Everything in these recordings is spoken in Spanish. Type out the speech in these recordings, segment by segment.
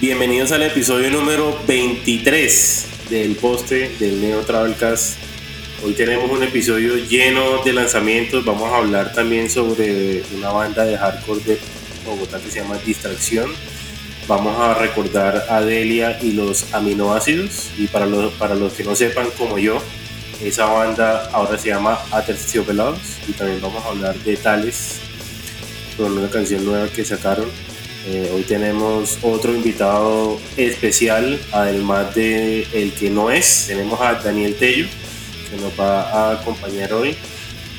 Bienvenidos al episodio número 23 del poste del Neo Travelcast. Hoy tenemos un episodio lleno de lanzamientos. Vamos a hablar también sobre una banda de hardcore de Bogotá que se llama Distracción. Vamos a recordar a Delia y los aminoácidos. Y para los, para los que no sepan, como yo, esa banda ahora se llama Aterciopelados. Y también vamos a hablar de Tales, con una canción nueva que sacaron eh, hoy tenemos otro invitado especial, además de el que no es. Tenemos a Daniel Tello, que nos va a acompañar hoy.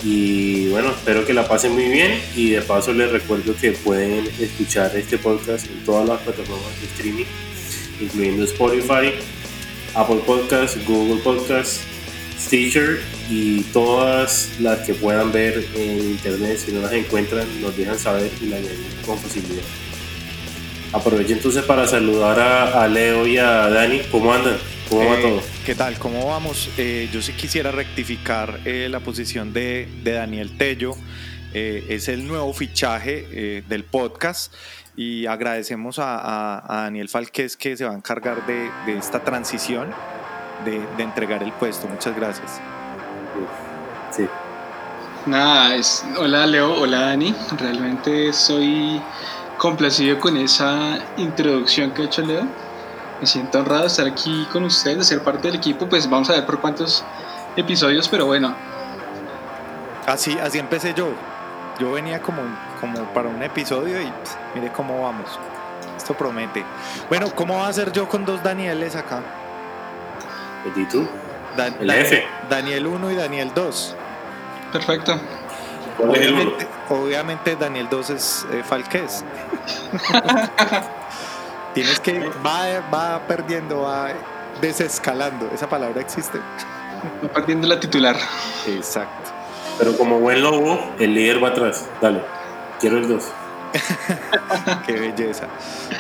Y bueno, espero que la pasen muy bien. Y de paso les recuerdo que pueden escuchar este podcast en todas las plataformas de streaming, incluyendo Spotify, Apple Podcasts, Google Podcasts, Stitcher y todas las que puedan ver en internet. Si no las encuentran, nos dejan saber y la añadimos con facilidad. Aprovecho entonces para saludar a, Leo y a Dani. ¿Cómo andan? ¿Cómo va eh, todo? ¿Qué tal? ¿Cómo vamos? Eh, yo sí quisiera rectificar eh, la posición de, Daniel Tello. es el nuevo fichaje del podcast y agradecemos a, Daniel Falquez que se va a encargar de, esta transición, de, entregar el puesto. Muchas gracias. Sí. Nada, es, hola Leo, hola Dani. Realmente soy complacido con esa introducción que ha hecho Leo. Me siento honrado de estar aquí con ustedes, de ser parte del equipo. Pues vamos a ver por cuántos episodios, pero bueno. Así, así empecé yo. Yo venía como, como para un episodio y pues, mire cómo vamos. Esto promete. Bueno, ¿cómo va a ser yo con dos Danieles acá? ¿Y tú? el F. Daniel 1 y Daniel 2. Perfecto. Obviamente, Daniel 2 es eh, Falqués. Tienes que. Va, va perdiendo, va desescalando. ¿Esa palabra existe? Va perdiendo la titular. Exacto. Pero como buen lobo, el líder va atrás. Dale, quiero el 2. Qué belleza.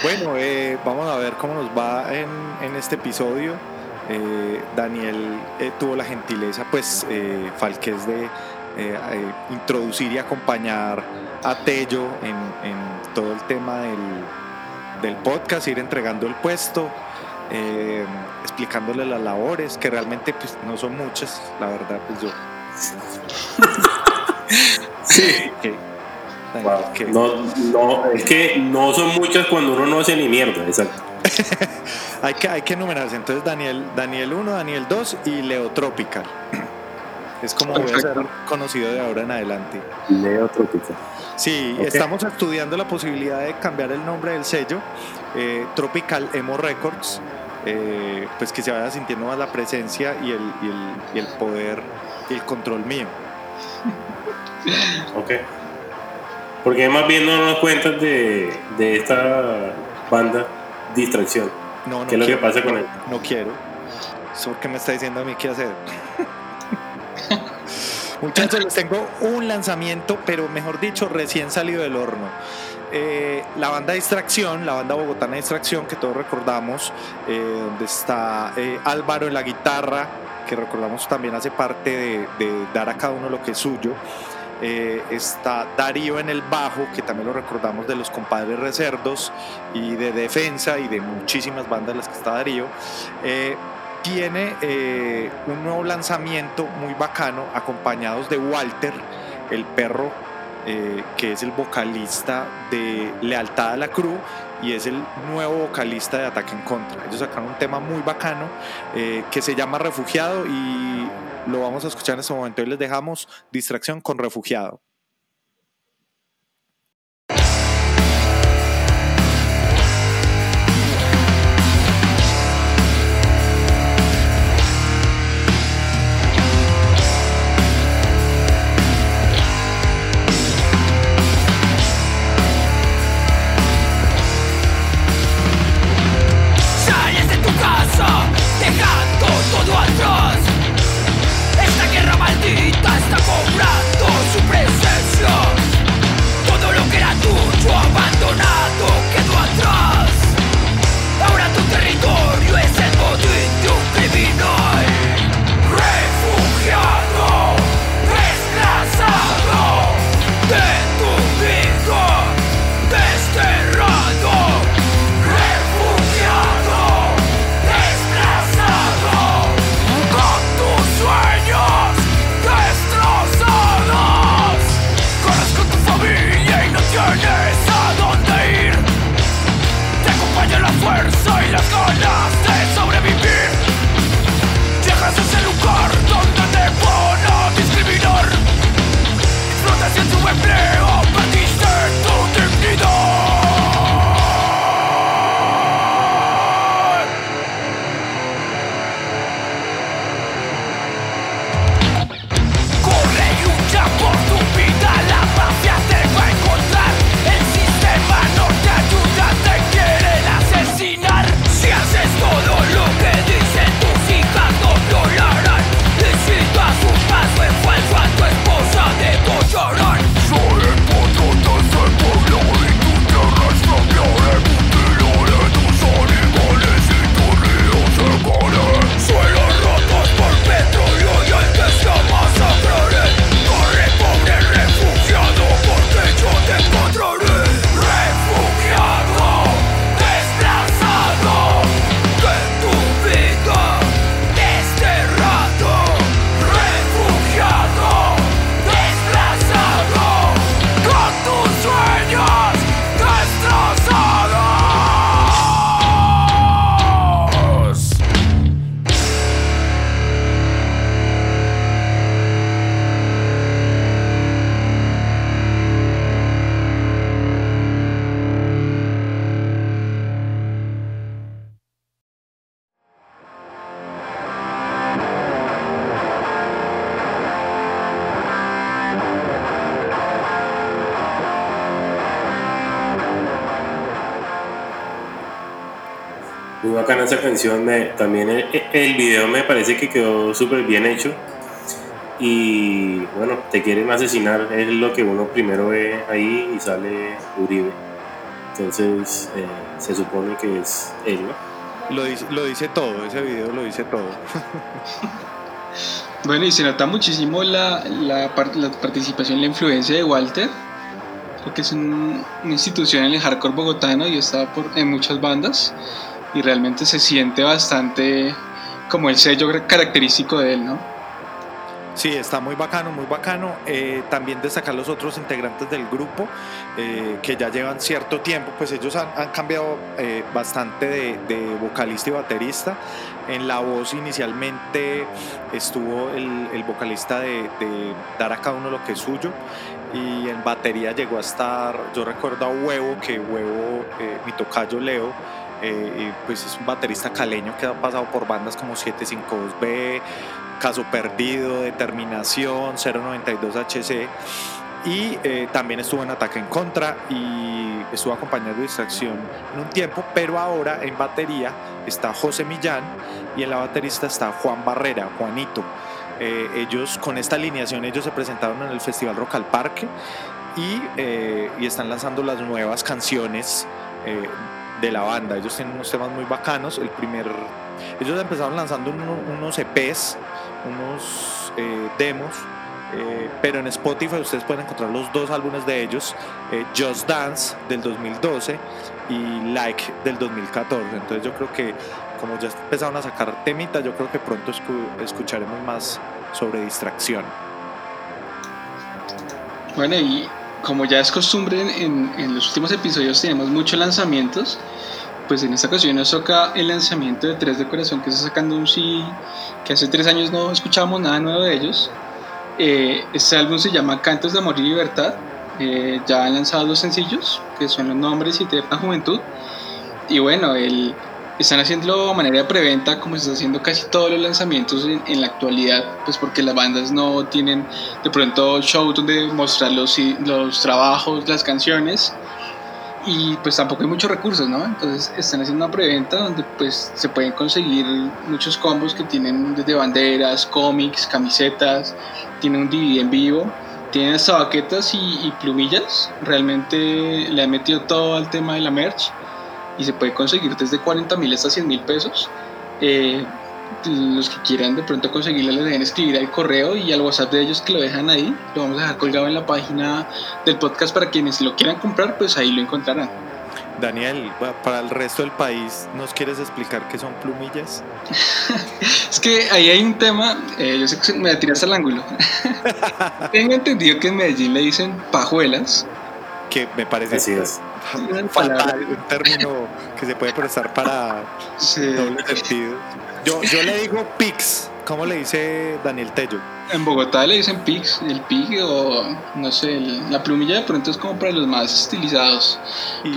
Bueno, eh, vamos a ver cómo nos va en, en este episodio. Eh, Daniel tuvo la gentileza, pues, Falqués de eh, eh, introducir y acompañar a Tello en, todo el tema del, podcast, ir entregando el puesto, eh, explicándole las labores, que realmente pues, no son muchas, la verdad, pues yo. sí. No, no, es que no son muchas cuando uno no hace ni mierda, exacto. hay, que, hay que enumerarse. Entonces, Daniel, Daniel 1, Daniel 2 y Leo Tropical. Es como voy a ser conocido de ahora en adelante. Leo Tropical. Sí, estamos estudiando la posibilidad de cambiar el nombre del sello. Eh, Tropical Emo Records. Eh, pues que se vaya sintiendo más la presencia y el, y el, poder y el control mío. ok. Porque más bien no nos cuentas de, de esta banda Distracción. No, no. ¿Qué es lo que pasa con él? No quiero. ¿Eso qué me está diciendo a mí qué hacer? Muchachos, les tengo un lanzamiento, pero mejor dicho, recién salido del horno. Eh, la banda Distracción, la banda bogotana Distracción, que todos recordamos, eh, donde está eh, Álvaro en la guitarra, que recordamos también hace parte de, dar a cada uno lo que es suyo. está Darío en el bajo, que también lo recordamos de los compadres Recerdos y de Defensa y de muchísimas bandas las que está Darío tiene eh, un nuevo lanzamiento muy bacano, acompañados de Walter, el perro eh, que es el vocalista de Lealtad a la Cruz y es el nuevo vocalista de Ataque en Contra. Ellos sacaron un tema muy bacano eh, que se llama Refugiado y lo vamos a escuchar en este momento. Y les dejamos distracción con Refugiado. Esa canción, me, también el, el, video me parece que quedó súper bien hecho. Y bueno, te quieren asesinar, es lo que uno primero ve ahí y sale Uribe. Entonces eh, se supone que es él, Lo dice, lo dice todo, ese video lo dice todo. bueno, y se nota muchísimo la, la, la participación, la influencia de Walter porque es una institución en el hardcore bogotano y está por, en muchas bandas y realmente se siente bastante como el sello característico de él, ¿no? Sí, está muy bacano, muy bacano. Eh, también destacar los otros integrantes del grupo eh, que ya llevan cierto tiempo, pues ellos han, cambiado eh, bastante de, vocalista y baterista. En la voz inicialmente estuvo el, vocalista de, de, dar a cada uno lo que es suyo y en batería llegó a estar, yo recuerdo a Huevo, que Huevo, mi tocayo Leo, eh, pues es un baterista caleño que ha pasado por bandas como 752B, Caso Perdido, Determinación, 092HC y eh, también estuvo en Ataque en Contra y estuvo acompañando de Distracción en un tiempo, pero ahora en batería está José Millán y en la baterista está Juan Barrera, Juanito. Eh, ellos con esta alineación ellos se presentaron en el Festival Rock al Parque y están lanzando las nuevas canciones de la banda. Ellos tienen unos temas muy bacanos. El primer, ellos empezaron lanzando unos EPs, unos eh, demos, eh, pero en Spotify ustedes pueden encontrar los dos álbumes de ellos, eh, Just Dance del 2012 y Like del 2014. Entonces yo creo que como ya empezaron a sacar temitas, yo creo que pronto escucharemos más sobre distracción. Bueno, y como ya es costumbre en, en, los últimos episodios tenemos muchos lanzamientos, pues en esta ocasión nos toca el lanzamiento de Tres de Corazón que está sacando un sí que hace tres años no escuchábamos nada nuevo de ellos. Eh, este álbum se llama Cantos de Amor y Libertad. Eh, ya han lanzado dos sencillos que son Los Nombres y Eterna Juventud. Y bueno, el, están haciendo de manera de preventa como se está haciendo casi todos los lanzamientos en, la actualidad, pues porque las bandas no tienen de pronto show donde mostrar los, los trabajos, las canciones y pues tampoco hay muchos recursos, ¿no? Entonces están haciendo una preventa donde pues se pueden conseguir muchos combos que tienen desde banderas, cómics, camisetas, tienen un DVD en vivo, tienen hasta baquetas y, y plumillas, realmente le han metido todo al tema de la merch y se puede conseguir desde 40 mil hasta 100 mil pesos. Eh, los que quieran de pronto conseguirlo les deben escribir al correo y al WhatsApp de ellos que lo dejan ahí. Lo vamos a dejar colgado en la página del podcast para quienes lo quieran comprar, pues ahí lo encontrarán. Daniel, para el resto del país, ¿nos quieres explicar qué son plumillas? es que ahí hay un tema, eh, yo sé que me tiras al ángulo. Tengo entendido que en Medellín le dicen pajuelas. Que me parece Así es un término que se puede prestar para doble sentido. Yo, yo le digo pics ¿Cómo le dice Daniel Tello? En Bogotá le dicen Pix, el Pig o no sé, la plumilla de pronto es como para los más estilizados. Y,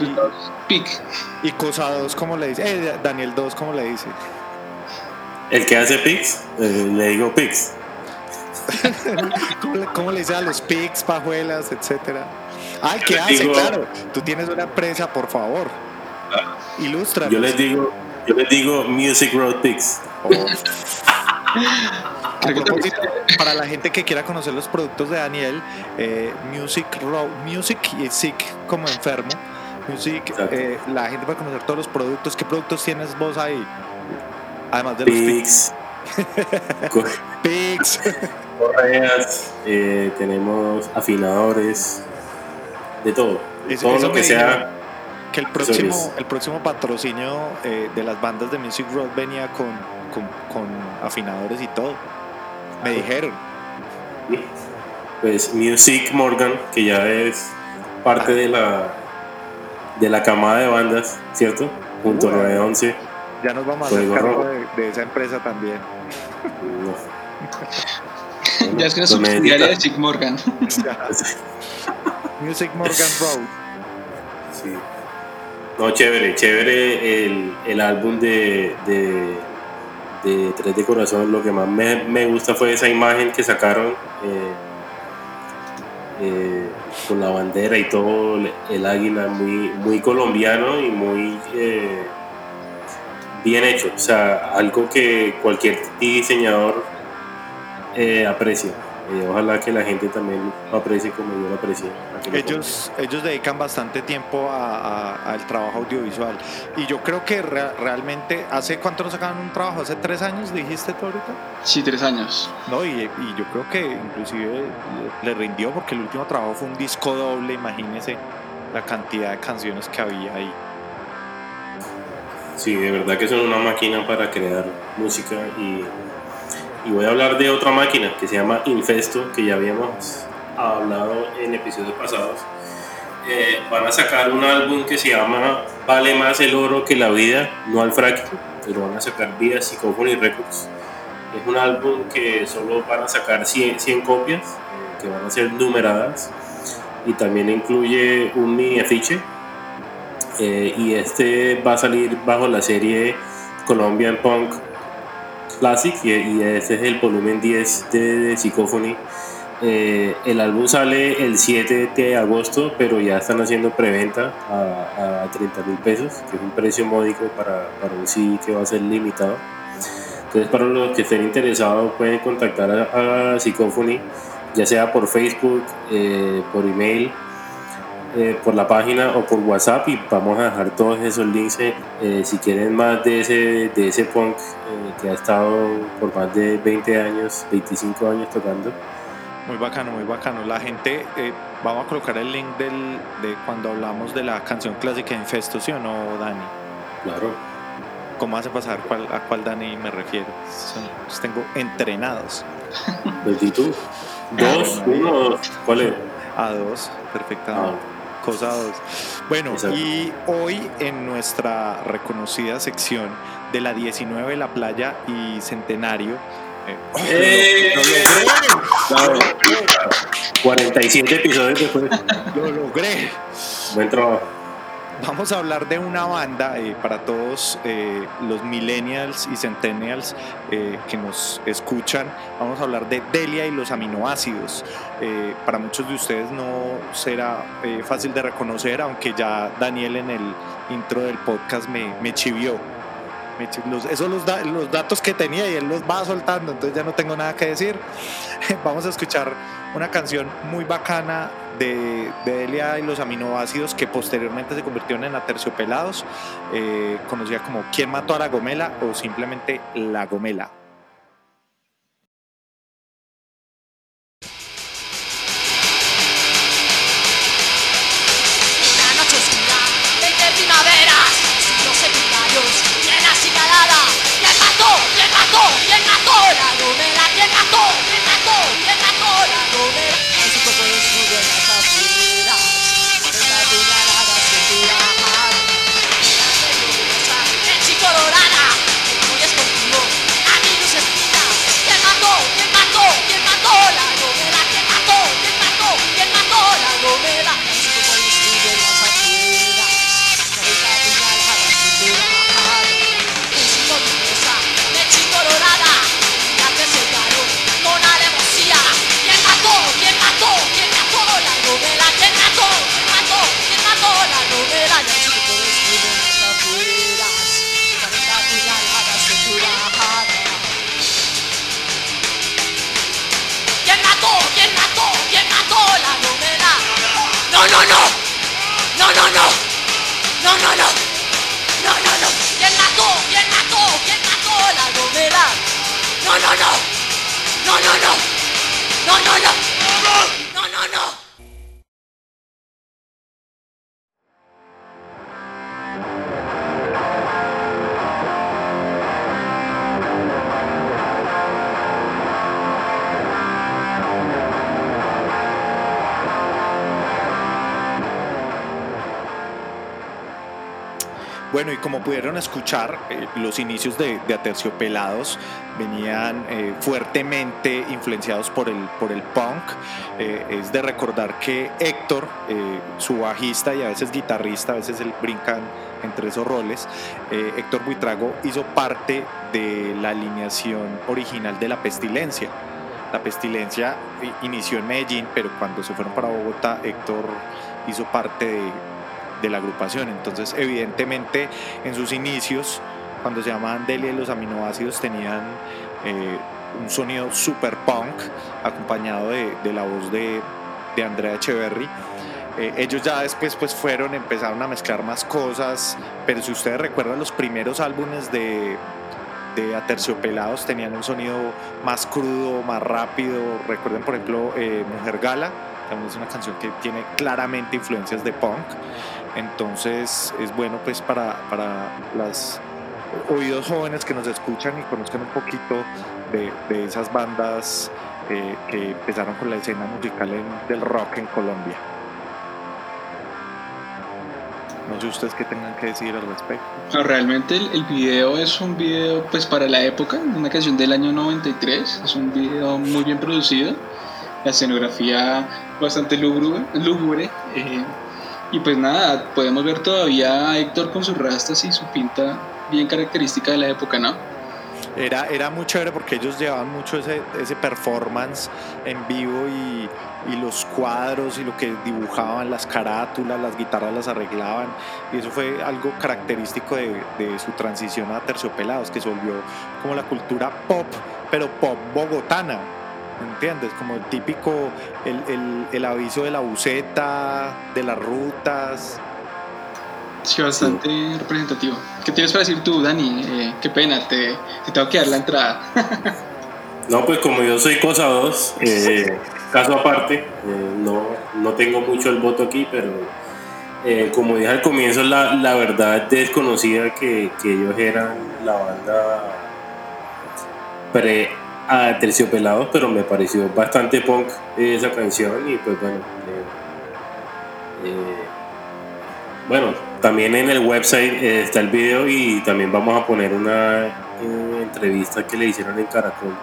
Pig. ¿Y Cosa 2 cómo le dice? Eh, Daniel 2 cómo le dice? El que hace Pix, eh, le digo Pix. ¿Cómo, le, dice a los Pix, pajuelas, etcétera? Ay, ¿qué hace? claro. Tú tienes una empresa, por favor. Ilustra. Yo les digo, yo les digo Music Road Pix. para la gente que quiera conocer los productos de Daniel, eh, Music Road, Music y Sick como enfermo. Music, eh, la gente va a conocer todos los productos. ¿Qué productos tienes vos ahí? Además de los Pix. Pix. Correas, eh, tenemos afinadores, de todo. todo lo que sea que el próximo, el próximo patrocinio eh, de las bandas de Music Road venía con, con, afinadores y todo. Me dijeron. Pues Music Morgan, que ya es parte de la de la camada de bandas, ¿cierto? Punto 911. Ya nos vamos a hacer cargo de, esa empresa también. ya es que es subsidiaria de Music Morgan. Music Morgan Road. Sí. No, chévere, chévere el, el álbum de, de, Tres de Corazón. Lo que más me, me gusta fue esa imagen que sacaron eh, eh, con la bandera y todo, el águila, muy, muy colombiano y muy eh, bien hecho. O sea, algo que cualquier diseñador aprecia. Eh, ojalá que la gente también lo aprecie como yo lo aprecié. Ellos, ellos dedican bastante tiempo al trabajo audiovisual y yo creo que realmente, ¿hace cuánto nos sacaban un trabajo? ¿Hace tres años dijiste tú ahorita? Sí, tres años. No, y, yo creo que inclusive le, rindió porque el último trabajo fue un disco doble, imagínese la cantidad de canciones que había ahí. Sí, de verdad que son una máquina para crear música y y voy a hablar de otra máquina que se llama Infesto, que ya habíamos hablado en episodios pasados. Eh, van a sacar un álbum que se llama Vale más el oro que la vida, no al fracking, pero van a sacar vía Psychophony Records. Es un álbum que solo van a sacar 100, 100 copias, eh, que van a ser numeradas, y también incluye un mini afiche. Eh, y este va a salir bajo la serie Colombian Punk Classic y, este es el volumen 10 de, Psychophony. Eh, el álbum sale el 7 de agosto, pero ya están haciendo preventa a, a 30 mil pesos, que es un precio módico para, para, un CD que va a ser limitado. Entonces, para los que estén interesados, pueden contactar a, a Psychophony, ya sea por Facebook, eh, por email eh, por la página o por WhatsApp y vamos a dejar todos esos links eh, si quieren más de ese, de ese punk eh, que ha estado por más de 20 años, 25 años tocando. Muy bacano, muy bacano. La gente, vamos a colocar el link del, de cuando hablamos de la canción clásica de Infesto, ¿sí o no, Dani? Claro. ¿Cómo hace pasar a cuál Dani me refiero? los tengo entrenados. ¿Dos? ¿Uno? ¿Cuál es? A dos, perfectamente. Ah. Cosados. Bueno, y hoy en nuestra reconocida sección de la 19, la playa y centenario. Eh, lo, logré. 47 episodios después. Lo logré. Buen trabajo vamos a hablar de una banda eh, para todos eh, los millennials y centennials eh, que nos escuchan. Vamos a hablar de Delia y los aminoácidos. para muchos de ustedes no será fácil de reconocer, aunque ya Daniel en el intro del podcast me, me chivió. Los, esos los, los datos que tenía y él los va soltando, entonces ya no tengo nada que decir. Vamos a escuchar una canción muy bacana de, Delia y los aminoácidos que posteriormente se convirtieron en aterciopelados, eh, conocida como ¿Quién mató a la gomela? o simplemente La Gomela. Los inicios de, Aterciopelados venían eh, fuertemente influenciados por el, por el punk. Eh, es de recordar que Héctor, su bajista y a veces guitarrista, a veces él brincan entre esos roles, Héctor Buitrago hizo parte de la alineación original de La Pestilencia. La Pestilencia inició en Medellín, pero cuando se fueron para Bogotá, Héctor hizo parte de la agrupación. Entonces, evidentemente, en sus inicios, cuando se llamaban Delia y los aminoácidos, tenían eh, un sonido super punk, acompañado de, la voz de, Andrea Echeverry. Eh, ellos ya después pues fueron, empezaron a mezclar más cosas, pero si ustedes recuerdan los primeros álbumes de, de Aterciopelados tenían un sonido más crudo, más rápido. Recuerden, por ejemplo, eh, Mujer Gala, también es una canción que tiene claramente influencias de punk. Entonces es bueno pues para, para los oídos jóvenes que nos escuchan y conozcan un poquito de, esas bandas eh, que empezaron con la escena musical del rock en Colombia. No sé ustedes qué tengan que decir al respecto. realmente el, video es un video pues para la época, una canción del año 93, es un video muy bien producido, la escenografía bastante lúgubre, lúgubre eh, y pues nada, podemos ver todavía a Héctor con sus rastas y su pinta bien característica de la época, ¿no? Era, era muy chévere porque ellos llevaban mucho ese, ese performance en vivo y, y, los cuadros y lo que dibujaban, las carátulas, las guitarras las arreglaban. Y eso fue algo característico de, su transición a Terciopelados, que se volvió como la cultura pop, pero pop bogotana ¿entiendes? Como el típico, el, aviso de la buceta, de las rutas. Sí, bastante representativo. ¿Qué tienes para decir tú, Dani? Eh, qué pena, te, tengo que dar la entrada. no, pues como yo soy cosa 2, eh, caso aparte, eh, no, no tengo mucho el voto aquí, pero como dije al comienzo, la, la verdad desconocida que, que ellos eran la banda pre a Terciopelados, pero me pareció bastante punk esa canción y pues bueno. Bueno, también en el website eh, está el video y también vamos a poner una entrevista que le hicieron en Caracol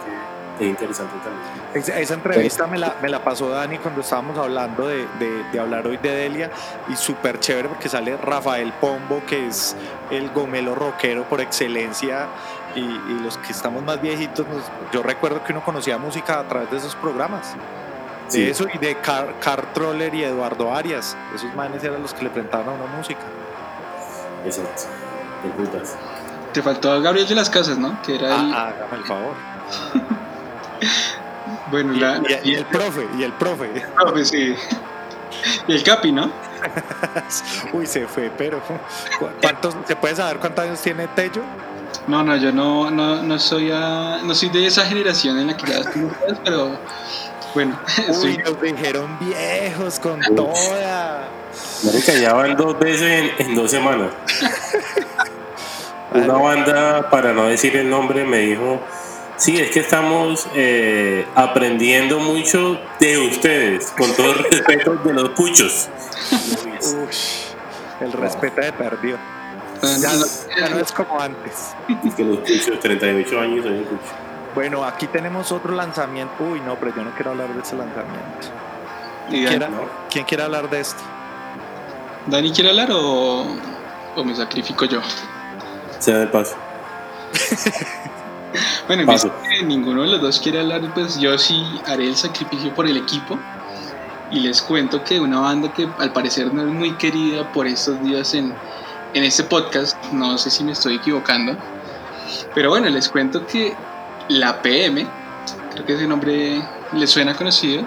que es interesante también. Esa, entrevista me la, me la, pasó Dani cuando estábamos hablando de, de, de hablar hoy de Delia y súper chévere porque sale Rafael Pombo, que es el gomelo rockero por excelencia y, los que estamos más viejitos, yo recuerdo que uno conocía música a través de esos programas. De eso y de Car, Troller y Eduardo Arias. Esos manes eran los que le presentaban a una música. Exacto. De putas. Te faltó Gabriel de las Casas, ¿no? Que era el... Ah, hágame el favor. bueno, y, la... y, el profe, y el profe. El profe, sí. Y el Capi, ¿no? Uy, se fue, pero ¿cuántos, ¿se puede saber cuántos años tiene Tello? No, no, yo no, no, no soy no soy de esa generación en la que ya pero bueno. Uy, nos dijeron viejos con toda. Marica, ya van dos veces en, dos semanas. Una banda, para no decir el nombre, me dijo, sí, es que estamos eh, aprendiendo mucho de ustedes, con todo el respeto de los puchos. el respeto de perdió. Ya no, es como antes. Es que los cuchos, 38 años hay un cucho. Bueno, aquí tenemos otro lanzamiento. Uy, no, pero yo no quiero hablar de ese lanzamiento. ¿Quién, quiere hablar de esto? ¿Dani quiere hablar o, o me sacrifico yo? Se da el paso. bueno, en que ninguno de los dos quiere hablar, pues yo sí haré el sacrificio por el equipo. Y les cuento que una banda que al parecer no es muy querida por estos días en, en este podcast, no sé si me estoy equivocando, pero bueno, les cuento que la PM, creo que ese nombre les suena conocido,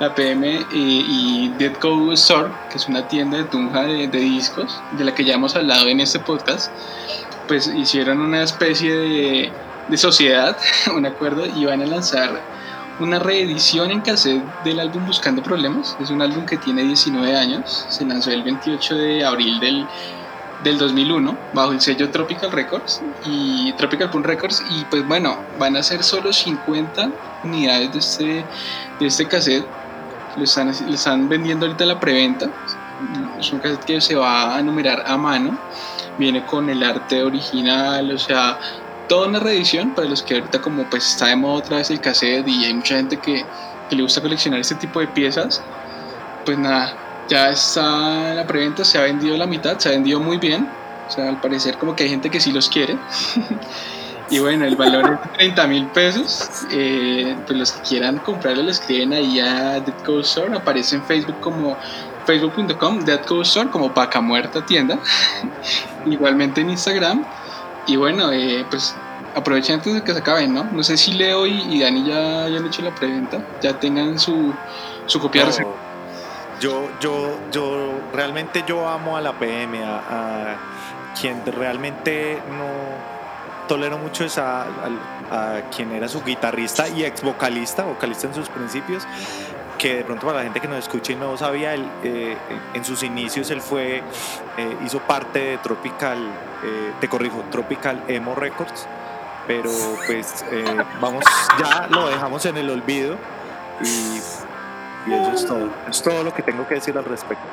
la PM y, Dead Go Store, que es una tienda de tunja de, discos, de la que ya hemos hablado en este podcast, pues hicieron una especie de, de sociedad, un acuerdo, y van a lanzar una reedición en cassette del álbum Buscando Problemas. Es un álbum que tiene 19 años, se lanzó el 28 de abril del, del 2001 bajo el sello Tropical Records y Tropical Punk Records y pues bueno, van a ser solo 50 unidades de este, de este cassette. Lo están, vendiendo ahorita la preventa. Es un cassette que se va a numerar a mano. Viene con el arte original, o sea, toda una reedición para los que ahorita como pues está de moda otra vez el cassette y hay mucha gente que, le gusta coleccionar este tipo de piezas, pues nada, ya está la preventa, se ha vendido la mitad, se ha vendido muy bien, o sea, al parecer como que hay gente que sí los quiere. y bueno, el valor es 30 mil pesos, eh, pues los que quieran comprarlo lo escriben ahí a Dead Ghost Store, aparece en Facebook como facebook.com Dead Ghost Store como Paca Muerta Tienda, igualmente en Instagram. Y bueno, eh, pues aprovechen antes de que se acaben, ¿no? No sé si Leo y, Dani ya hayan hecho la preventa, ya tengan su, su copia Yo, yo, yo, realmente yo amo a la PM, a, quien realmente no tolero mucho es a, quien era su guitarrista y ex vocalista, vocalista en sus principios, que de pronto para la gente que nos escucha y no sabía, él, eh, en sus inicios él fue, eh, hizo parte de Tropical, eh, te corrijo, Tropical Emo Records, pero pues vamos, ya lo dejamos en el olvido y, eso es todo, es todo lo que tengo que decir al respecto.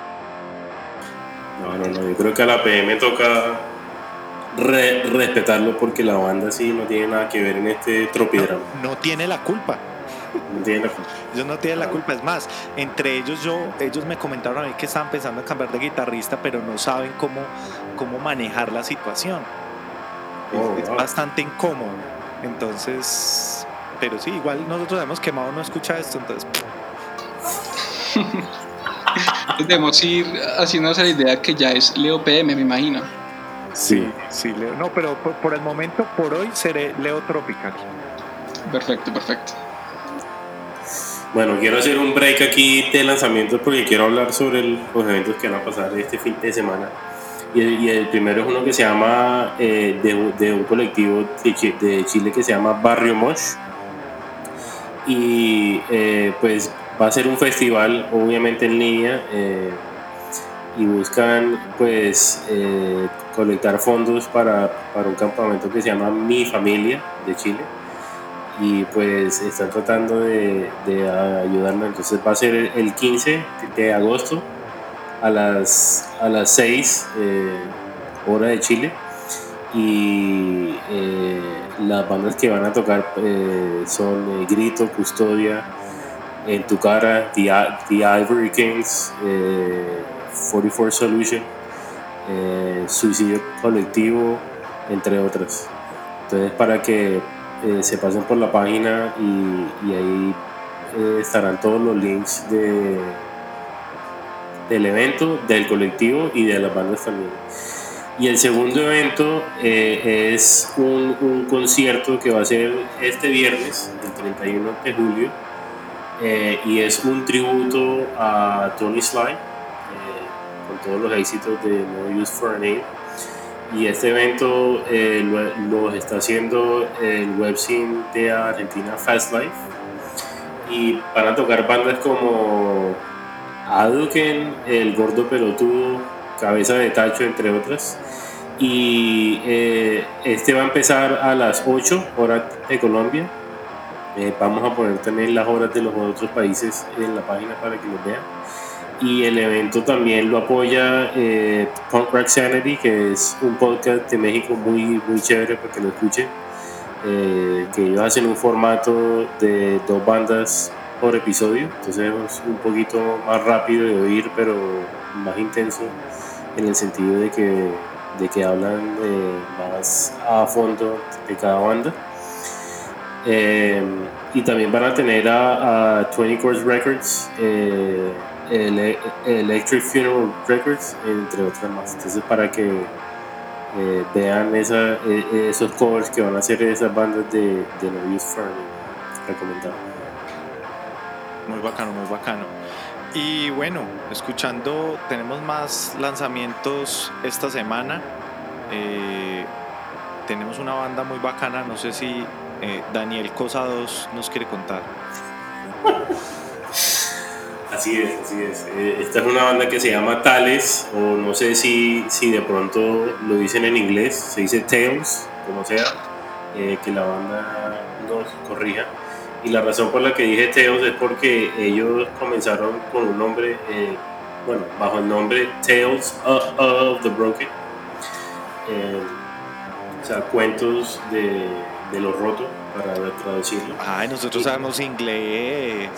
No, no, no, yo creo que a la PM toca respetarlo porque la banda sí no tiene nada que ver en este tropidrama. no tiene la culpa. No tienen la culpa. Ellos no tienen la culpa. Es más, entre ellos yo, ellos me comentaron a mí que estaban pensando en cambiar de guitarrista, pero no saben cómo, cómo manejar la situación. es, oh, bastante incómodo. Entonces, pero sí, igual nosotros hemos quemado no escucha esto, entonces. Debemos ir haciéndonos la idea que ya es Leo PM, me imagino. Sí, sí, Leo. No, pero por, por el momento, por hoy, seré Leo Tropical. Perfecto, perfecto. Bueno, quiero hacer un break aquí de lanzamientos porque quiero hablar sobre los eventos que van a pasar este fin de semana. Y el, primero es uno que se llama, eh, de, un colectivo de, Chile que se llama Barrio Mosh. Y eh, pues va a ser un festival, obviamente en línea, eh, y buscan pues colectar fondos para, para un campamento que se llama Mi Familia de Chile y pues están tratando de, de ayudarnos. Entonces va a ser el 15 de agosto a las, a las 6 eh, hora de Chile y eh, las bandas que van a tocar eh, son Grito, Custodia, En Tu Cara, The, The Ivory Kings, 44 Solution, Suicidio Colectivo, entre otras. Entonces para que eh, se pasen por la página y, ahí eh, estarán todos los links de, del evento, del colectivo y de las bandas también. Y el segundo evento eh, es un, concierto que va a ser este viernes, el 31 de julio, y es un tributo a Tony Sly, con todos los éxitos de No Use for a Name y este evento eh, lo, está haciendo el webzine de Argentina Fast Life y van a tocar bandas como Aduken, El Gordo Pelotudo, Cabeza de Tacho, entre otras. Y eh, este va a empezar a las 8 horas de Colombia. Eh, vamos a poner también las horas de los otros países en la página para que los vean y el evento también lo apoya eh, Punk Rock Sanity, que es un podcast de México muy, muy chévere para que lo escuchen, eh, que ellos hacen un formato de dos bandas por episodio, entonces es un poquito más rápido de oír, pero más intenso en el sentido de que, de que hablan eh, más a fondo de cada banda. y también van a tener a, a 20 Course Records Electric Funeral Records, entre otras más. Entonces, para que eh, vean esa, e, esos covers que van a hacer esas bandas de, de No Use recomendado. Muy bacano, muy bacano. Y bueno, escuchando, tenemos más lanzamientos esta semana. Eh, tenemos una banda muy bacana, no sé si eh, Daniel Cosa 2 nos quiere contar. Así es, así es. Eh, esta es una banda que se llama Tales, o no sé si, si de pronto lo dicen en inglés, se dice Tales, como sea, eh, que la banda nos corrija. Y la razón por la que dije Tales es porque ellos comenzaron con un nombre, eh, bueno, bajo el nombre Tales of, the Broken. o sea, cuentos de, de lo roto para traducirlo. Ay, nosotros sabemos inglés.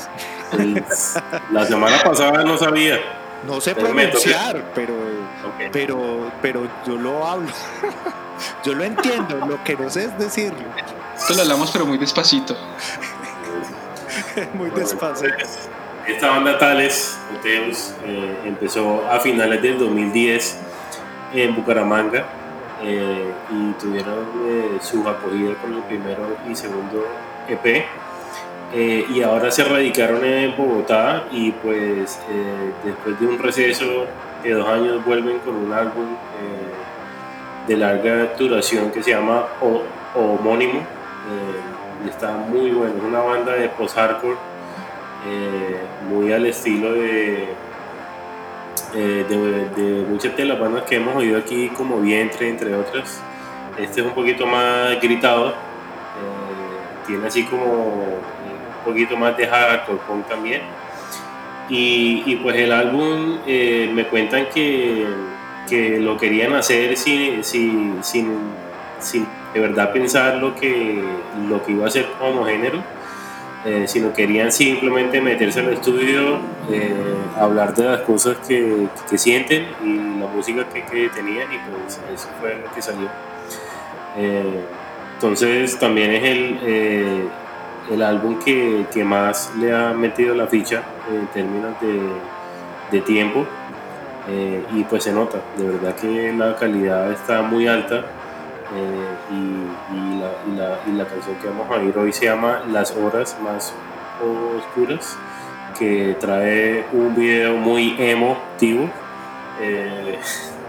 Pues, la semana pasada no sabía. No sé pronunciar, pero, pero, pero yo lo hablo. yo lo entiendo, lo que no sé es decirlo. Esto lo hablamos pero muy despacito. muy despacito. Esta banda Tales, Oteus, eh, empezó a finales del 2010 en Bucaramanga eh, y tuvieron eh, su acogida con el primero y segundo EP. Eh, y ahora se radicaron en Bogotá y pues después de un receso de dos años vuelven con un álbum de larga duración que se llama Homónimo. y está muy bueno, es una banda de post-hardcore muy al estilo de eh, de, muchas de las bandas que hemos oído aquí, como Vientre, entre otras. Este es un poquito más gritado, eh, tiene así como un poquito más de hardcore punk también. Y, pues el álbum eh, me cuentan que, que, lo querían hacer sin, sin, sin, sin, de verdad pensar lo que, lo que iba a ser como género eh, sino querían simplemente meterse al estudio, eh, hablar de las cosas que, que, sienten y la música que, que, tenían y pues eso fue lo que salió. Eh, entonces también es el, el álbum que, que, más le ha metido la ficha en términos de, de tiempo y pues se nota, de verdad que la calidad está muy alta. Eh, y, la, y, la, canción que vamos a oír hoy se llama Las horas más oscuras, que trae un video muy emotivo, eh,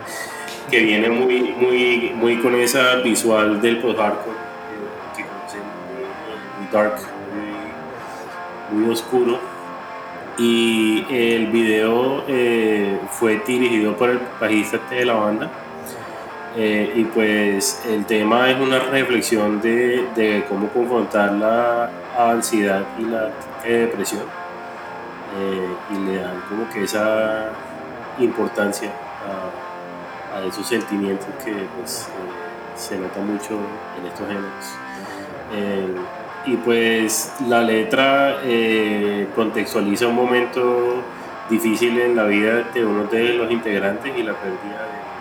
que viene muy, muy, muy con esa visual del post-hardcore, eh, que conocen, muy, dark, muy, oscuro. Y el video fue dirigido por el bajista de la banda, eh, y pues el tema es una reflexión de, de cómo confrontar la ansiedad y la depresión. Eh, y le dan como que esa importancia a, esos sentimientos que pues, eh, se nota mucho en estos géneros. y pues la letra contextualiza un momento difícil en la vida de uno de los integrantes y la pérdida de,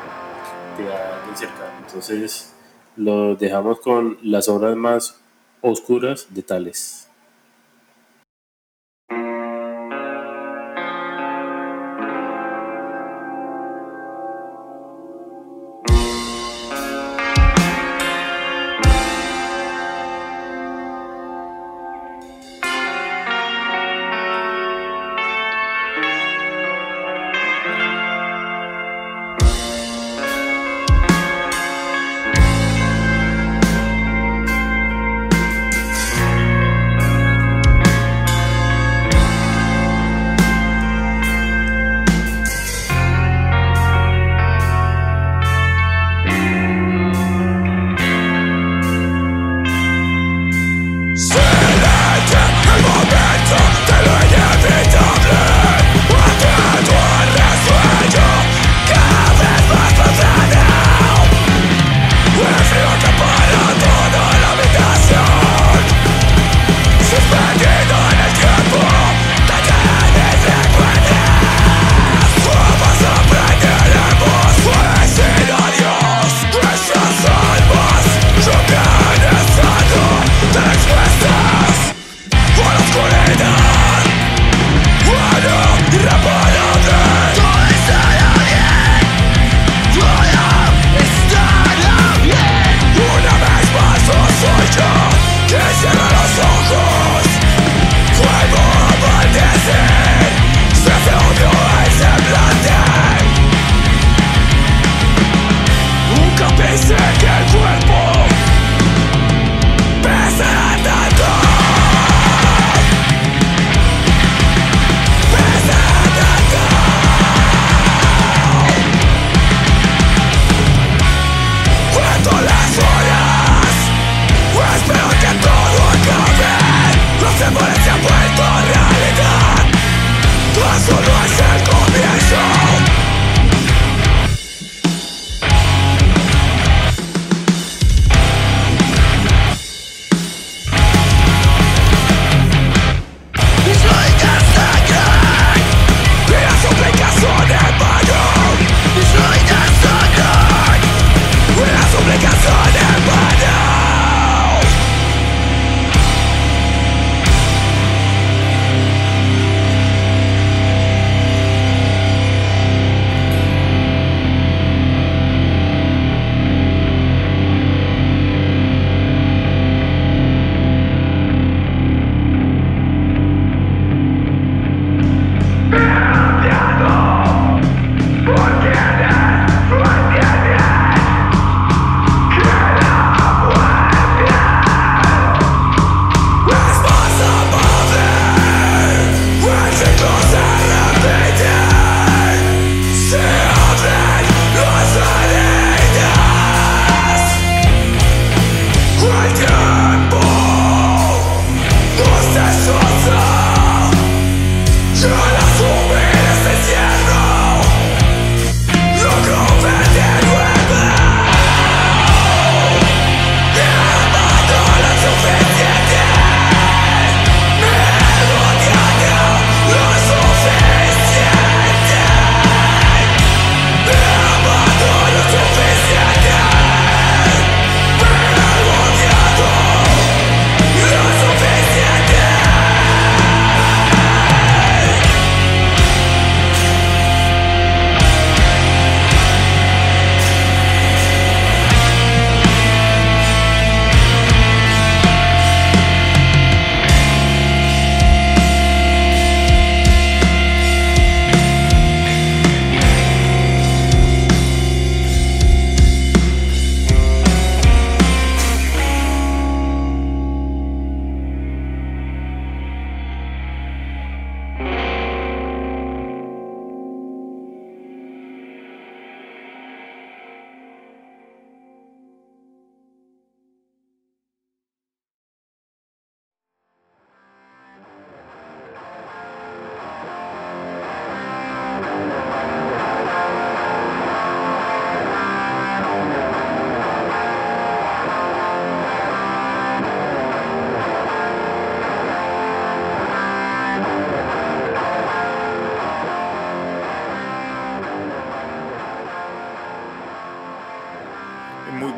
entonces lo dejamos con las obras más oscuras de Tales.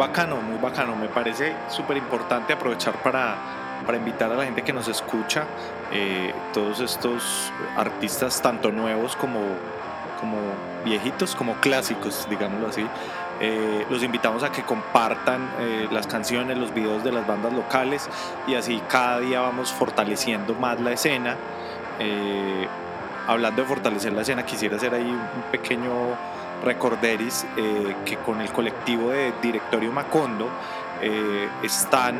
Bacano, muy bacano. Me parece súper importante aprovechar para, para invitar a la gente que nos escucha, eh, todos estos artistas, tanto nuevos como, como viejitos, como clásicos, digámoslo así. Eh, los invitamos a que compartan eh, las canciones, los videos de las bandas locales y así cada día vamos fortaleciendo más la escena. hablando de fortalecer la escena, quisiera hacer ahí un pequeño recorderis que con el colectivo de Directorio Macondo están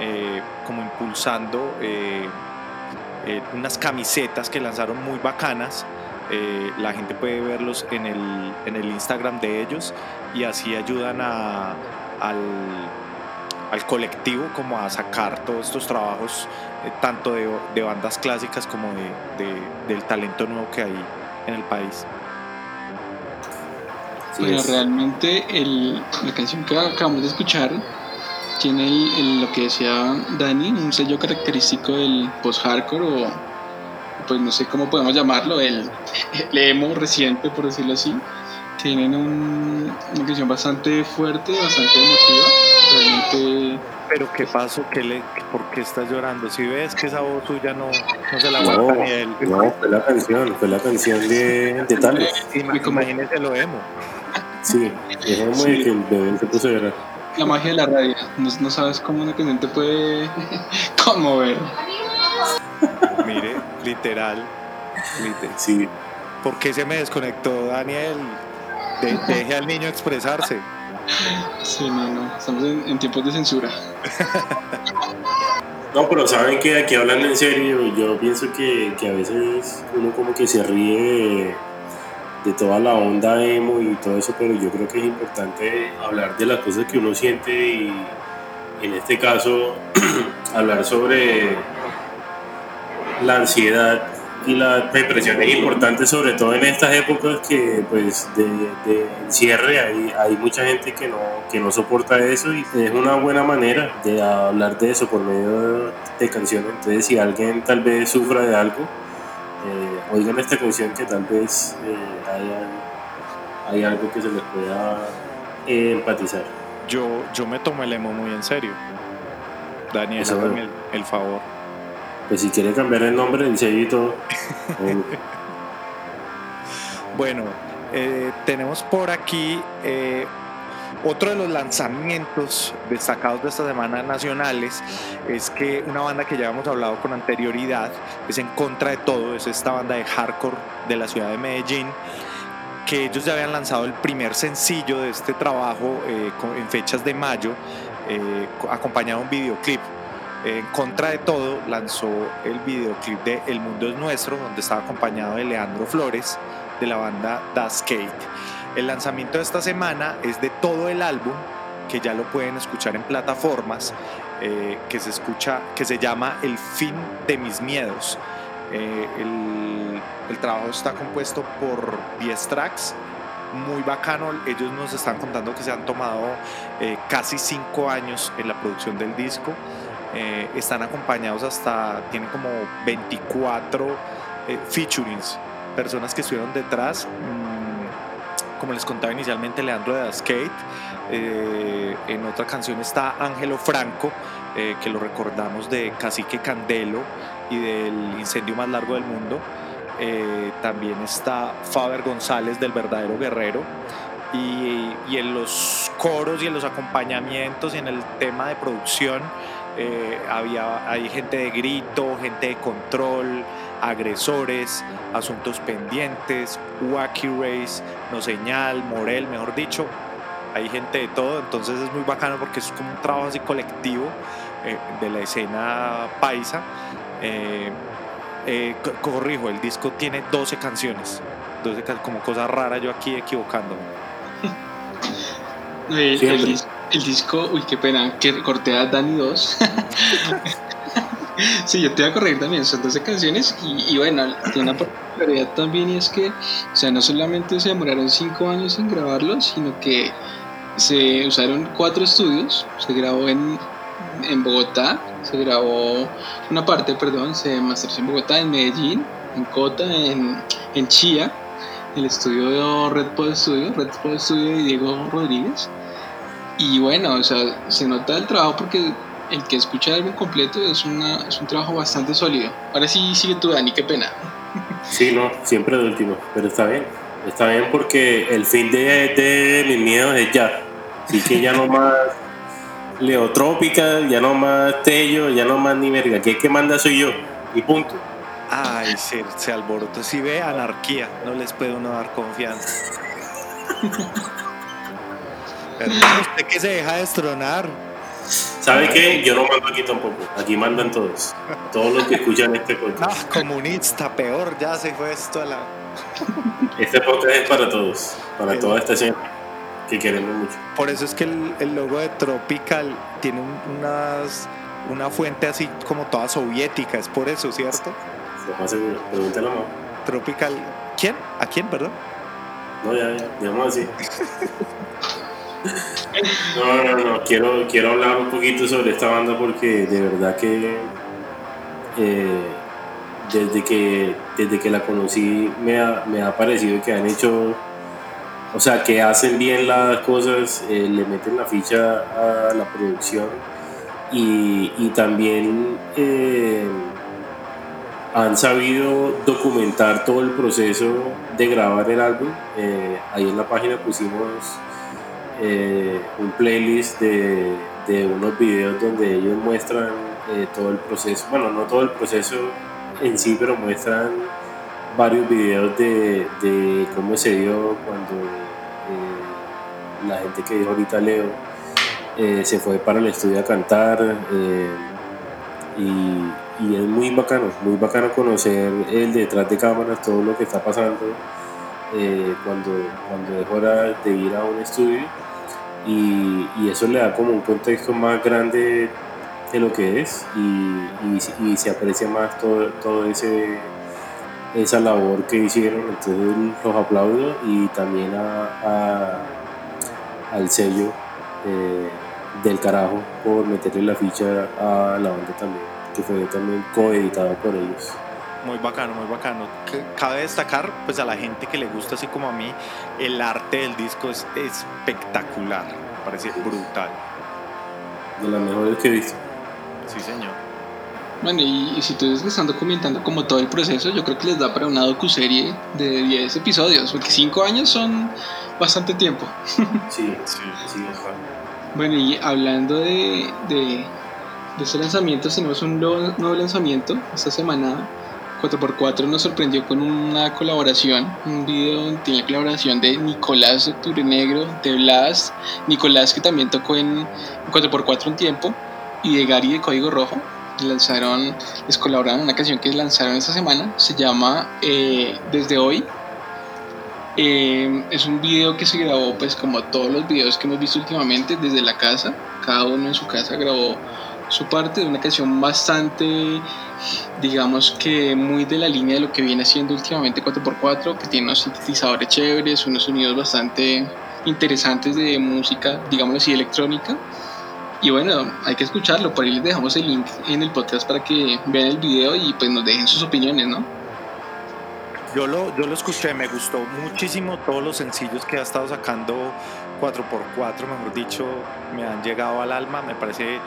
eh, como impulsando eh, eh, unas camisetas que lanzaron muy bacanas. la gente puede verlos en el, en el, Instagram de ellos y así ayudan a, al, colectivo como a sacar todos estos trabajos, tanto de, de, bandas clásicas como de, del talento nuevo que hay en el país. Bueno, realmente el, la canción que acabamos de escuchar tiene lo que decía Dani, un sello característico del post-hardcore o pues no sé cómo podemos llamarlo, el, emo reciente por decirlo así. Tienen una canción bastante fuerte, bastante emotiva. Realmente pero ¿qué pasó? ¿Qué le, ¿Por qué estás llorando? Si ves que esa voz tuya no, no se la aguanta ni él. No, fue la canción, fue la canción de, de Tales. Imagínese lo emo. Sí, es emo y que el bebé se puso a llorar la magia de la radio. No, sabes cómo una canción te puede conmover. Mire, literal. Sí. ¿Por qué se me desconectó, Daniel? deje al niño expresarse. Sí, no, no. Estamos en, tiempos de censura. No, pero saben que aquí hablando en serio, yo pienso que, que a veces uno como que se ríe de toda la onda emo y todo eso, pero yo creo que es importante hablar de las cosas que uno siente y en este caso hablar sobre la ansiedad y la depresión. Es importante sobre todo en estas épocas que pues de, de encierre hay, hay, mucha gente que no, que no soporta eso y es una buena manera de hablar de eso por medio de canciones. Entonces si alguien tal vez sufra de algo eh, oigan esta canción que tal vez eh, hay algo que se les pueda eh, empatizar. Yo, yo me tomo el emo muy en serio. Daniel, el, el, favor. Pues si quiere cambiar el nombre del sello y todo. bueno, tenemos por aquí otro de los lanzamientos destacados de esta semana nacionales es que una banda que ya hemos hablado con anterioridad es En Contra de Todo, es esta banda de hardcore de la ciudad de Medellín, que ellos ya habían lanzado el primer sencillo de este trabajo eh, en fechas de mayo, eh, acompañado de un videoclip. En contra de todo, lanzó el videoclip de El Mundo es Nuestro, donde estaba acompañado de Leandro Flores, de la banda Das Skate. El lanzamiento de esta semana es de todo el álbum, que ya lo pueden escuchar en plataformas, eh, que se escucha, que se llama El fin de mis miedos. Eh, el, trabajo está compuesto por 10 tracks, muy bacano. Ellos nos están contando que se han tomado eh, casi 5 años en la producción del disco. están acompañados hasta, tienen como 24 featurings, personas que estuvieron detrás. Como les contaba inicialmente, Leandro de Skate. Eh, en otra canción está Ángelo Franco, eh, que lo recordamos de Cacique Candelo y del incendio más largo del mundo. Eh, también está Faber González del verdadero guerrero. Y, y, en los coros y en los acompañamientos y en el tema de producción había, hay gente de grito, gente de control, agresores, asuntos pendientes, Wacky Race, No Señal, Morel, mejor dicho. Hay gente de todo, entonces es muy bacano porque es como un trabajo así colectivo eh, de la escena paisa. Eh, eh, corrijo, el disco tiene 12 canciones, 12 como cosa rara yo aquí equivocándome. El, disco, uy, qué pena, que corté a Dani 2. sí, yo te voy a corregir también, son 12 canciones y, bueno, tiene una particularidad también y es que, o sea, no solamente se demoraron 5 años en grabarlo, sino que se usaron cuatro estudios, se grabó en, en Bogotá, se grabó una parte, perdón, se masterizó en Bogotá, en Medellín, en Cota, en, en Chía, el estudio de Red Pod Studio, Red Pod Studio de Diego Rodríguez. Y bueno, o sea, se nota el trabajo porque el que escucha el álbum completo es, una, es un trabajo bastante sólido. Ahora sí sigue tú, Dani, qué pena. Sí, no, siempre el último, pero está bien. Está bien porque el fin de, de mis miedos es ya. Así que ya no más Leotrópica, ya no más Tello, ya no más ni verga. Que que manda soy yo. Y punto. Ay, se, se alborotó. Si ve anarquía, no les puede uno dar confianza. Hermano, usted que se deja destronar. ¿Sabe qué? Yo no mando aquí tampoco. Aquí mandan todos. Todos los que escuchan este podcast. Ah, comunista, peor, ya se fue esto a la. Este podcast es para todos. Para toda esta gente que queremos mucho. Por eso es que el, el logo de Tropical tiene un- unas, una fuente así como toda soviética. Es por eso, ¿cierto? Lo más seguro. Pregúntale a mamá. Tropical. ¿Quién? ¿A quién, perdón? No, ya, ya. Digamos así. No, no, no. Quiero, quiero hablar un poquito sobre esta banda porque de verdad que eh, desde que desde que la conocí me ha, me ha parecido que han hecho, o sea, que hacen bien las cosas, eh, le meten la ficha a la producción y, y también eh, han sabido documentar todo el proceso de grabar el álbum. Ahí en la página pusimos eh, un playlist de, de unos videos donde ellos muestran eh, todo el proceso, bueno, no todo el proceso en sí, pero muestran varios videos de, de cómo se dio cuando eh, la gente que dijo ahorita Leo se fue para el estudio a cantar y, y es muy bacano, muy bacano conocer el detrás de cámaras, todo lo que está pasando cuando, cuando es hora de ir a un estudio y, eso le da como un contexto más grande de lo que es y, se aprecia más todo, todo ese esa labor que hicieron. Entonces los aplaudo y también a, al sello eh, del carajo por meterle la ficha a la banda también que fue también coeditado por ellos Muy bacano, muy bacano. Cabe destacar, pues a la gente que le gusta así como a mí, el arte del disco es espectacular. Me parece brutal. de las mejores que he visto Sí, señor. Bueno, y, y si ustedes están documentando como todo el proceso, yo creo que les da para una docuserie de 10 episodios, porque 5 años son bastante tiempo. sí, sí, sí, ojalá. Bueno, y hablando de, de, de estos lanzamientos, tenemos un nuevo, nuevo lanzamiento esta semana. 4x4 nos sorprendió con una colaboración, un video donde tiene la colaboración de Nicolás de Octubre Negro, de Blas, Nicolás que también tocó en 4x4 un tiempo, y de Gary de Código Rojo. Lanzaron, les colaboraron una canción que lanzaron esta semana, se llama eh, Desde Hoy. Eh, es un video que se grabó pues como todos los videos que hemos visto últimamente desde la casa. Cada uno en su casa grabó su parte de una canción bastante, digamos que muy de la línea de lo que viene haciendo últimamente 4x4, que tiene unos sintetizadores chéveres, unos sonidos bastante interesantes de música, digámoslo así, electrónica. Y bueno, hay que escucharlo, por ahí les dejamos el link en el podcast para que vean el video y pues nos dejen sus opiniones, ¿no? Yo lo, yo lo escuché, me gustó muchísimo todos los sencillos que ha estado sacando 4x4, mejor dicho, me han llegado al alma, me parece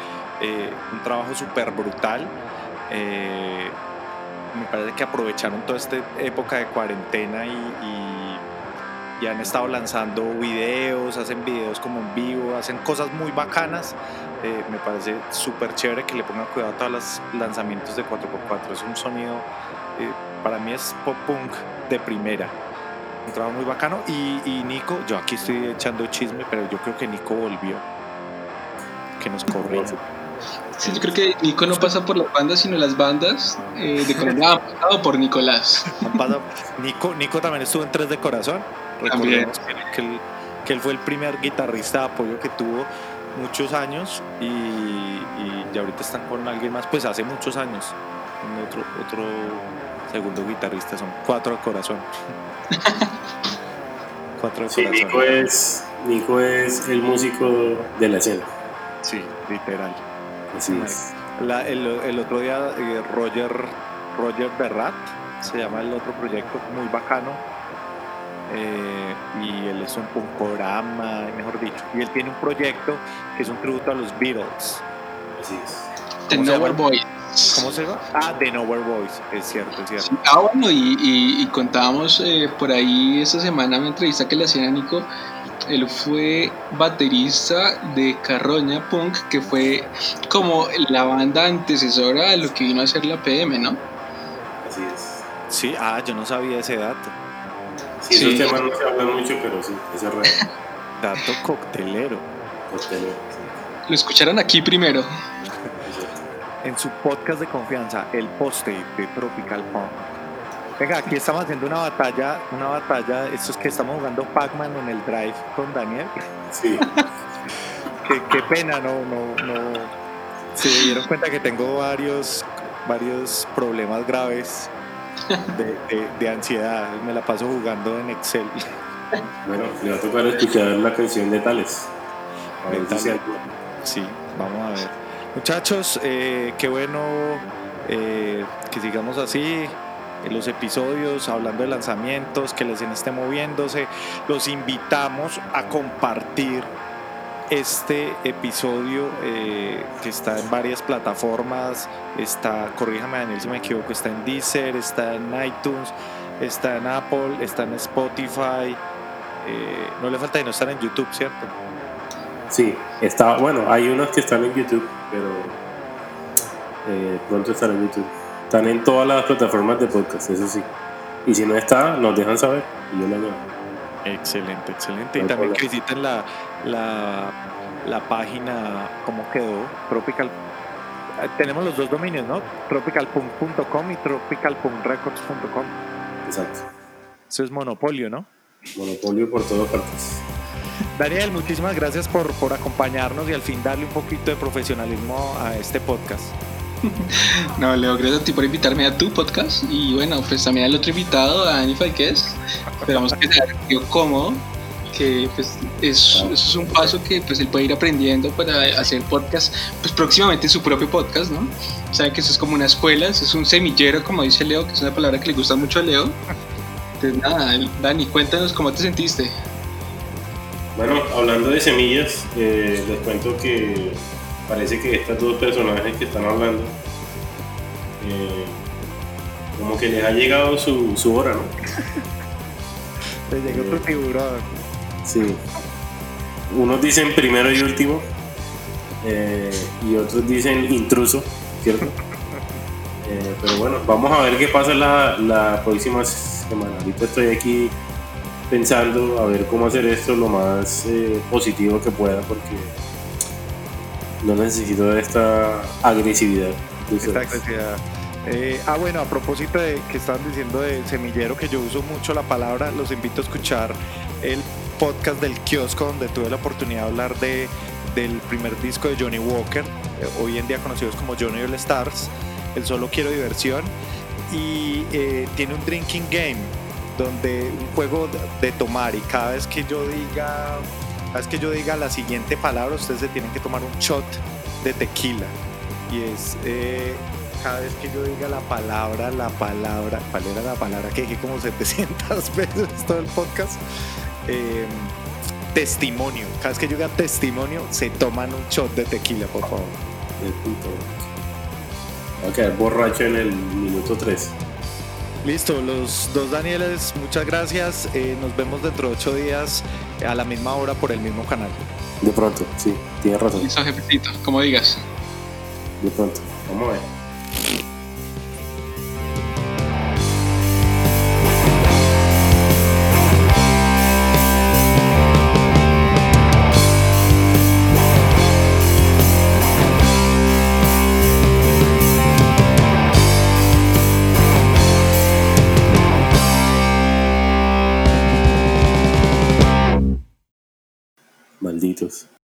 eh, un trabajo súper brutal. Eh, me parece que aprovecharon toda esta época de cuarentena y, y- han estado lanzando videos, hacen videos como en vivo, hacen cosas muy bacanas. Eh, me parece súper chévere que le pongan cuidado a todos los lanzamientos de 4x4. Es un sonido, eh, para mí es pop punk de primera. Un trabajo muy bacano. Y, y Nico, yo aquí estoy echando chisme, pero yo creo que Nico volvió. Que nos corrija. Sí, yo creo que Nico no pasa por las bandas, sino las bandas eh, de Colombia han pasado por Nicolás. Nico, Nico también estuvo en Tres de Corazón. Recordemos que, que él, que él fue el primer guitarrista de apoyo que tuvo muchos años y, y ahorita están con alguien más, pues hace muchos años. Un Otro, otro segundo guitarrista, son cuatro de corazón. cuatro de Sí, corazón. Nico es, Nico es el músico de la escena. Sí, literal. Así es. La- el, el otro día eh, Roger, Roger Berrat, se llama el otro proyecto, muy bacano. eh, y él es un punkorama, mejor dicho. Y él tiene un proyecto que es un tributo a los Beatles. Así es. Boys. ¿Cómo se llama? Ah, The Nowhere Boys, es cierto, es cierto. Ah, bueno, y, y- y contábamos eh, por ahí esta semana una entrevista que le hacían a Nico. Él fue baterista de Carroña Punk, que fue como la banda antecesora a lo que vino a ser la PM, ¿no? Así es. Sí, ah, yo no sabía ese dato. Sí, Sí. esos temas no se hablan mucho, pero sí, es real. Dato coctelero. Costelero, sí. Lo escucharon aquí primero. En su podcast de confianza, El Poste de Tropical Punk. Venga, aquí estamos haciendo una batalla, una batalla, estos que estamos jugando Pac-Man en el Drive con Daniel. Sí, Qué, qué pena, no, no, no. Se dieron cuenta que tengo varios, varios problemas graves de, de- de ansiedad. Me la paso jugando en Excel. bueno, le va a tocar escuchar la canción de Tales. A ver si. Sí, vamos a ver. Muchachos, eh, qué bueno eh, que sigamos así. en Los episodios hablando de lanzamientos, que escena esté moviéndose. Los invitamos a compartir este episodio eh, que está en varias plataformas. Está, corríjame Daniel si me equivoco, está en Deezer, está en iTunes, está en Apple, está en Spotify. Eh, no le falta de no estar en YouTube, ¿cierto? Sí, está, bueno, hay unos que están en YouTube, pero eh, pronto estarán en YouTube. Están en todas las plataformas de podcast, eso sí. Y si no está, nos dejan saber y yo lo añado. Excelente, excelente. Y No también que visiten la, la, la página, ¿cómo quedó? Tropical. eh, Tenemos los dos dominios, ¿no? Tropicalpunk.com y tropicalpunkrecords.com. Exacto. Eso es monopolio, ¿no? Monopolio por todas partes. Daniel, muchísimas gracias por, por acompañarnos y al fin darle un poquito de profesionalismo a este podcast. No, Leo, gracias a ti por invitarme a tu podcast. Y bueno, pues también al otro invitado, a Dani Falquez. Esperamos que se haya sentido cómodo. Que pues es, eso es un paso que pues él puede ir aprendiendo para hacer podcast, pues próximamente su propio podcast, ¿no? Saben que eso es como una escuela, eso es un semillero, como dice Leo, que es una palabra que le gusta mucho a Leo. Entonces nada, Dani, cuéntanos cómo te sentiste. Bueno, hablando de semillas, eh, les cuento que parece que estas dos personajes que están hablando, eh, como que les ha llegado su, su hora, ¿no? Te llegó tu tiburón. Sí. Unos dicen primero y último, eh, y otros dicen intruso, ¿cierto? Pero bueno, vamos a ver qué pasa la, la próxima semana. Ahorita estoy aquí pensando a ver cómo hacer esto lo más eh, positivo que pueda, porque no necesito esta agresividad. Esta agresividad. Eh, ah, bueno, a propósito de que estaban diciendo de semillero, que yo uso mucho la palabra, los invito a escuchar el podcast del kiosco donde tuve la oportunidad de hablar de, del primer disco de Johnny Walker, eh, hoy en día conocidos como Johnny All Stars, el solo quiero diversión, y eh, tiene un drinking game donde un juego de tomar y cada vez que yo diga cada vez que yo diga la siguiente palabra ustedes se tienen que tomar un shot de tequila y es eh, cada vez que yo diga la palabra, la palabra, ¿cuál era la palabra que dije como 700 veces todo el podcast? Eh, testimonio. Cada vez que yo diga testimonio, se toman un shot de tequila, por favor. El a quedar borracho en el minuto 3. Listo, los dos Danieles, muchas gracias. Eh, nos vemos dentro de ocho días a la misma hora por el mismo canal. De pronto, sí, tienes razón. Listo, jefecito, como digas. De pronto. Vamos a ver.